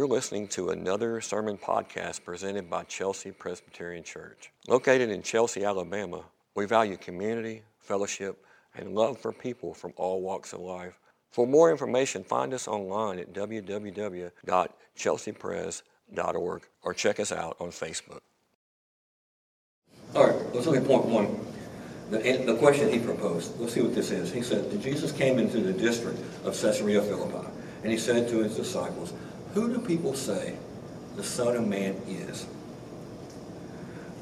You're listening to another sermon podcast presented by Chelsea Presbyterian Church. Located in Chelsea, Alabama, we value community, fellowship, and love for people from all walks of life. For more information, find us online at www.chelseapres.org or check us out on Facebook. All right, let's look at point one. The, the question he proposed. Let's see what this is. He said, Jesus came into the district of Caesarea Philippi, and he said to his disciples, Who do people say the Son of Man is?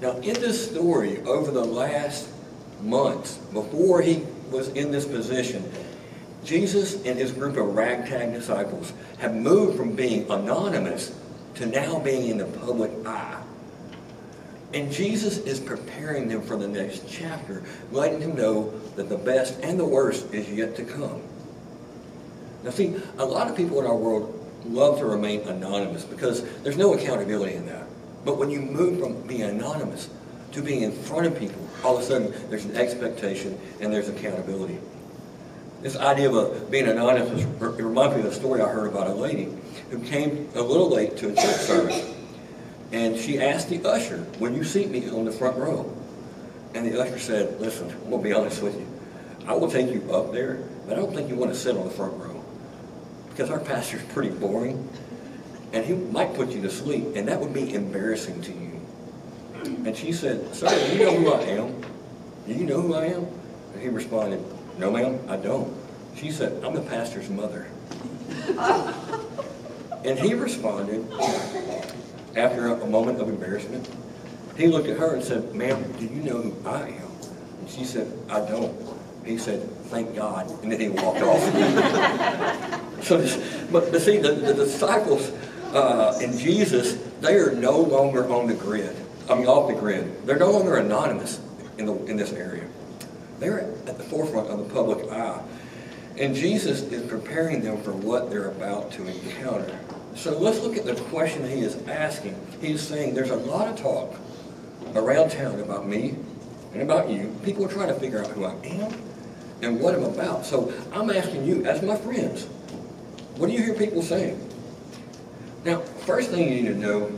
Now, in this story, over the last months, before he was in this position, Jesus and his group of ragtag disciples have moved from being anonymous to now being in the public eye. And Jesus is preparing them for the next chapter, letting them know that the best and the worst is yet to come. Now, see, a lot of people in our world love to remain anonymous because there's no accountability in that. But when you move from being anonymous to being in front of people, all of a sudden there's an expectation and there's accountability. This idea of being anonymous it reminds me of a story I heard about a lady who came a little late to a church service. And she asked the usher, Will you seat me on the front row? And the usher said, Listen, I'm going to be honest with you. I will take you up there, but I don't think you want to sit on the front row. Because our pastor's pretty boring, and he might put you to sleep, and that would be embarrassing to you. And she said, Sir, do you know who I am? Do you know who I am? And he responded, No, ma'am, I don't. She said, I'm the pastor's mother. and he responded, after a, moment of embarrassment, he looked at her and said, Ma'am, do you know who I am? And she said, I don't. He said, Thank God. And then he walked off. so, but, see, the, the disciples uh, and Jesus, they are no longer on the grid. I mean, off the grid. They're no longer anonymous in, the, in this area. They're at the forefront of the public eye. And Jesus is preparing them for what they're about to encounter. So let's look at the question he is asking. He's saying there's a lot of talk around town about me and about you. People are trying to figure out who I am and what I'm about. So I'm asking you, as my friends, what do you hear people saying? Now, first thing you need to know,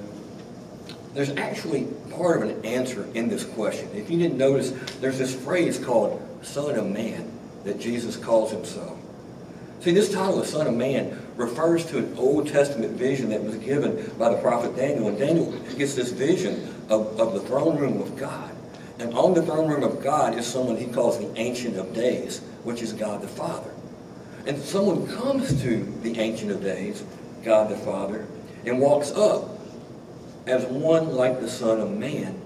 there's actually part of an answer in this question. If you didn't notice, there's this phrase called Son of Man that Jesus calls himself. See, this title of Son of Man refers to an Old Testament vision that was given by the prophet Daniel. And Daniel gets this vision of, of the throne room of God. And on the throne room of God is someone he calls the Ancient of Days, which is God the Father. And someone comes to the Ancient of Days, God the Father, and walks up as one like the Son of Man.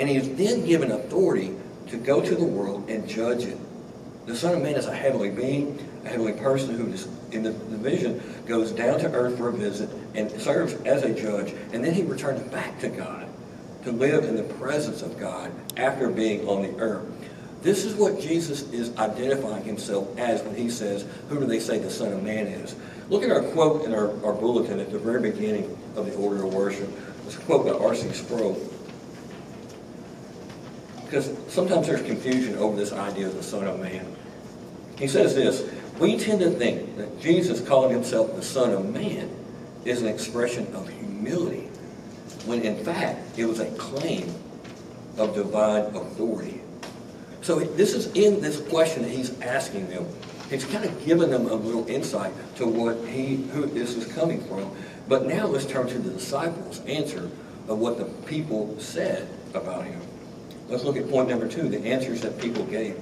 And he is then given authority to go to the world and judge it. The Son of Man is a heavenly being, a heavenly person who is in the, the vision goes down to earth for a visit and serves as a judge, and then he returns back to God to live in the presence of God after being on the earth. This is what Jesus is identifying himself as when he says, Who do they say the Son of Man is? Look at our quote in our, our bulletin at the very beginning of the order of worship. It's a quote by R.C. Sproul. Because sometimes there's confusion over this idea of the Son of Man. He says this We tend to think that Jesus calling himself the Son of Man is an expression of humility, when in fact it was a claim of divine authority. So this is in this question that he's asking them. He's kind of given them a little insight to what he who this is coming from. But now let's turn to the disciples' answer of what the people said about him. Let's look at point number two, the answers that people gave.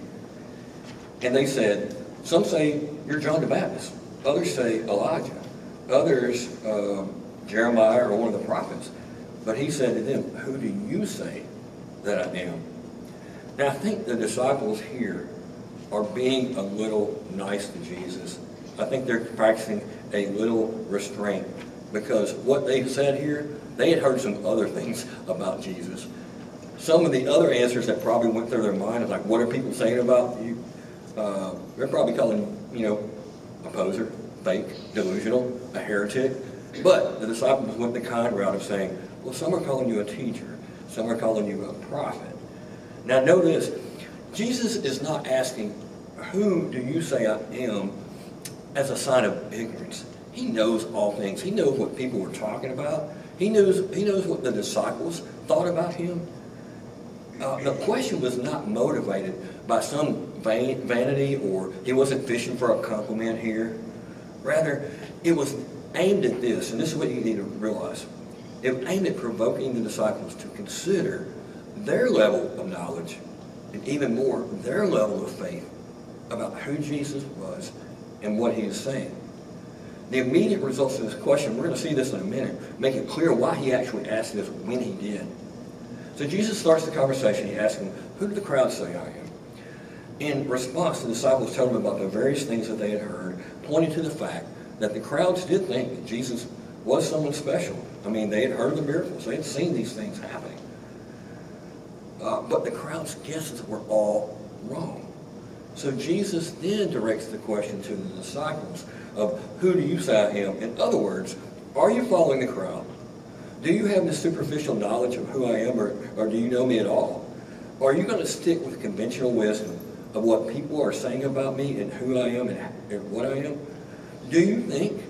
And they said, some say you're John the Baptist. Others say Elijah. Others, uh, Jeremiah or one of the prophets. But he said to them, who do you say that I am? Now I think the disciples here are being a little nice to Jesus. I think they're practicing a little restraint because what they said here, they had heard some other things about Jesus. Some of the other answers that probably went through their mind is like, what are people saying about you? Uh, they're probably calling, you know, a poser, fake, delusional, a heretic. But the disciples went the kind route of saying, well, some are calling you a teacher. Some are calling you a prophet. Now, notice, Jesus is not asking, who do you say I am, as a sign of ignorance. He knows all things. He knows what people were talking about. He knows, he knows what the disciples thought about him. Uh, the question was not motivated by some vain, vanity or he wasn't fishing for a compliment here. Rather, it was aimed at this, and this is what you need to realize. It aimed at provoking the disciples to consider their level of knowledge and even more, their level of faith about who Jesus was and what he is saying. The immediate results of this question, we're going to see this in a minute, make it clear why he actually asked this when he did. So Jesus starts the conversation. He asks them, Who do the crowd say I am? In response, the disciples tell him about the various things that they had heard, pointing to the fact that the crowds did think that Jesus was someone special. I mean, they had heard the miracles, they had seen these things happening. Uh, but the crowd's guesses were all wrong. So Jesus then directs the question to the disciples of who do you say I am? In other words, are you following the crowd? Do you have the superficial knowledge of who I am, or, or do you know me at all? Are you going to stick with conventional wisdom of what people are saying about me and who I am and, and what I am? Do you think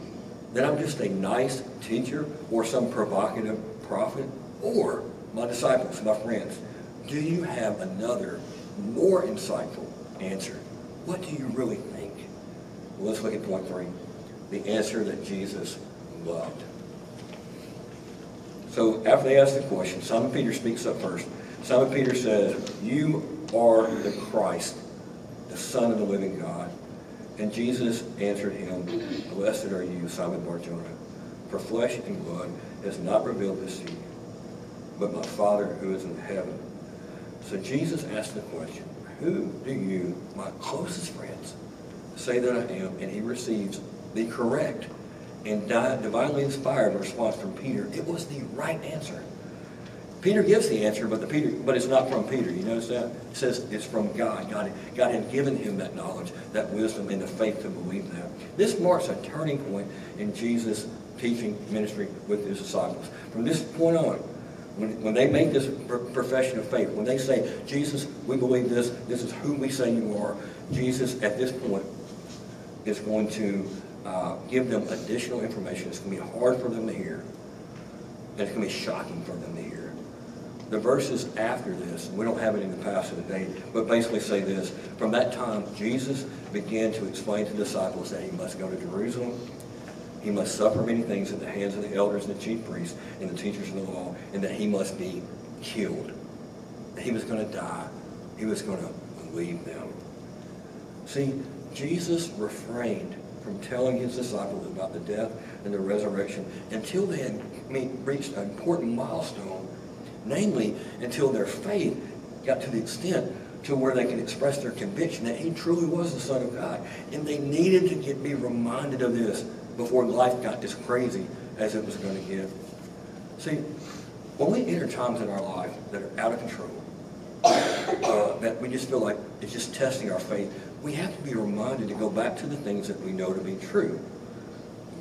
that I'm just a nice teacher or some provocative prophet? Or, my disciples, my friends, do you have another, more insightful answer? What do you really think? Well, let's look at point three. The answer that Jesus loved. So after they ask the question, Simon Peter speaks up first. Simon Peter says, You are the Christ, the Son of the living God. And Jesus answered him, Blessed are you, Simon Barjona, for flesh and blood has not revealed this to you, but my Father who is in heaven. So Jesus asked the question, Who do you, my closest friends, say that I am? And he receives the correct and divinely inspired response from Peter. It was the right answer. Peter gives the answer, but the Peter, but it's not from Peter. You notice that? It says it's from God. God, God had given him that knowledge, that wisdom, and the faith to believe that. This marks a turning point in Jesus' teaching ministry with his disciples. From this point on, when, when they make this profession of faith, when they say, Jesus, we believe this, this is who we say you are, Jesus at this point is going to uh, give them additional information. It's going to be hard for them to hear. And it's going to be shocking for them to hear. The verses after this, we don't have it in the passage today, but basically say this. From that time, Jesus began to explain to the disciples that he must go to Jerusalem, he must suffer many things at the hands of the elders and the chief priests and the teachers of the law, and that he must be killed. He was going to die. He was going to leave them. See, Jesus refrained from telling his disciples about the death and the resurrection until they had reached an important milestone, namely until their faith got to the extent to where they could express their conviction that he truly was the Son of God. And they needed to get be reminded of this before life got as crazy as it was going to get. See, when we enter times in our life that are out of control, uh, that we just feel like it's just testing our faith, we have to be reminded to go back to the things that we know to be true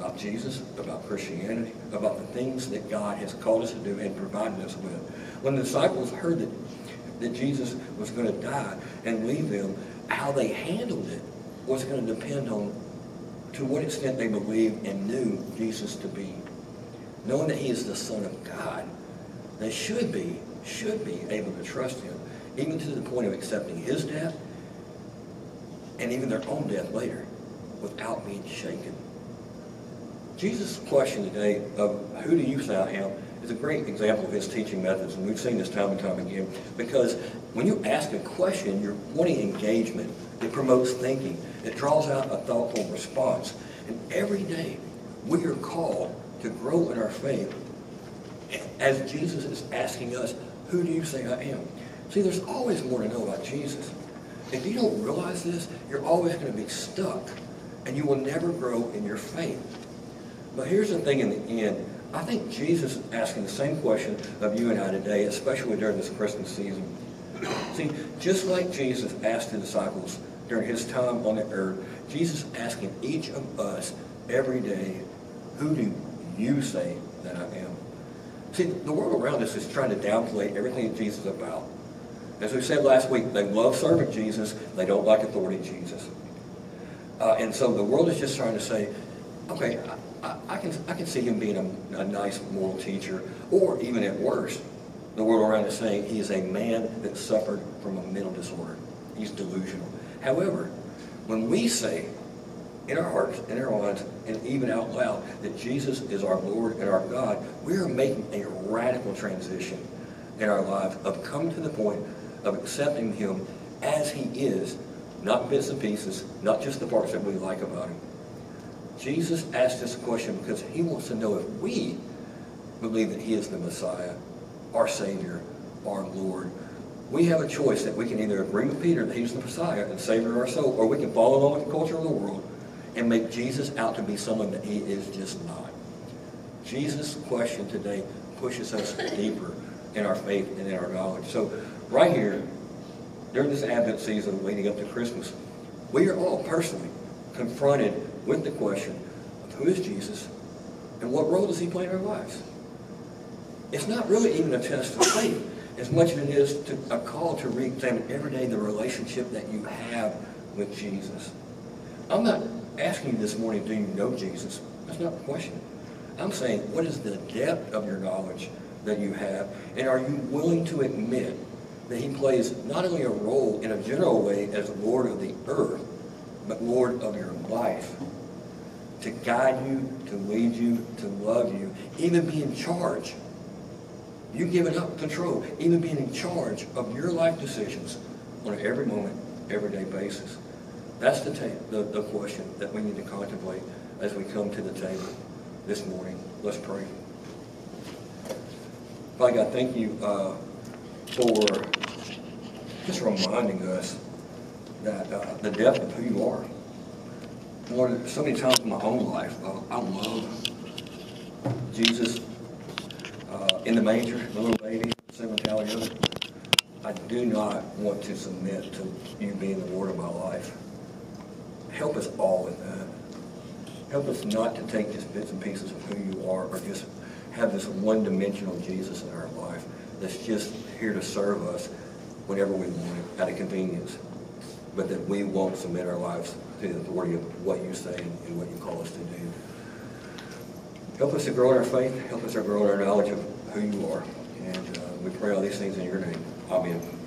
about Jesus, about Christianity, about the things that God has called us to do and provided us with. When the disciples heard that, that Jesus was going to die and leave them, how they handled it was going to depend on to what extent they believed and knew Jesus to be. Knowing that he is the Son of God, they should be, should be able to trust him, even to the point of accepting his death and even their own death later without being shaken. Jesus' question today of who do you say I am is a great example of his teaching methods, and we've seen this time and time again, because when you ask a question, you're wanting engagement. It promotes thinking. It draws out a thoughtful response. And every day, we are called to grow in our faith as Jesus is asking us, who do you say I am? See, there's always more to know about Jesus. If you don't realize this, you're always going to be stuck, and you will never grow in your faith. But here's the thing in the end. I think Jesus is asking the same question of you and I today, especially during this Christmas season. See, just like Jesus asked the disciples during his time on the earth, Jesus is asking each of us every day, who do you say that I am? See, the world around us is trying to downplay everything that Jesus is about. As we said last week, they love serving Jesus, they don't like authority Jesus. Uh, and so the world is just trying to say, okay, I, I can, I can see him being a, a nice moral teacher, or even at worst, the world around is saying he is a man that suffered from a mental disorder. He's delusional. However, when we say in our hearts, in our minds, and even out loud that Jesus is our Lord and our God, we are making a radical transition in our lives of coming to the point of accepting him as he is, not bits and pieces, not just the parts that we like about him. Jesus asked this question because he wants to know if we believe that he is the Messiah, our Savior, our Lord. We have a choice that we can either agree with Peter that he's the Messiah and Savior of our soul, or we can follow along with the culture of the world and make Jesus out to be someone that he is just not. Jesus' question today pushes us deeper in our faith and in our knowledge. So right here, during this Advent season leading up to Christmas, we are all personally confronted with the question of who is Jesus and what role does he play in our lives? It's not really even a test of faith as much as it is to, a call to re-examine every day the relationship that you have with Jesus. I'm not asking you this morning, do you know Jesus? That's not the question. I'm saying, what is the depth of your knowledge that you have? And are you willing to admit that he plays not only a role in a general way as Lord of the earth, but Lord of your life? To guide you, to lead you, to love you, even be in charge. You giving up control, even being in charge of your life decisions on every moment, everyday basis. That's the, the, the question that we need to contemplate as we come to the table this morning. Let's pray. Father God, thank you uh, for just reminding us that uh, the depth of who you are. Lord, so many times in my own life, uh, I love Jesus uh, in the manger, the little baby, seven Italian. I do not want to submit to you being the Lord of my life. Help us all in that. Help us not to take just bits and pieces of who you are or just have this one-dimensional Jesus in our life that's just here to serve us whenever we want it, out of convenience, but that we won't submit our lives to the authority of what you say and what you call us to do. Help us to grow in our faith. Help us to grow in our knowledge of who you are. And uh, we pray all these things in your name. Amen.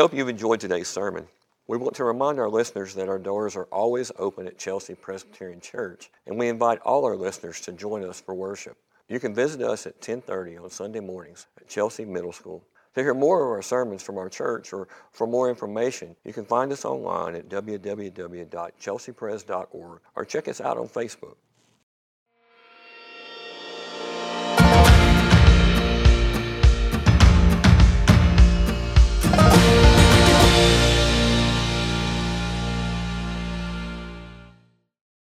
Hope you've enjoyed today's sermon. We want to remind our listeners that our doors are always open at Chelsea Presbyterian Church, and we invite all our listeners to join us for worship. You can visit us at 10:30 on Sunday mornings at Chelsea Middle School. To hear more of our sermons from our church or for more information, you can find us online at www.chelseapres.org or check us out on Facebook.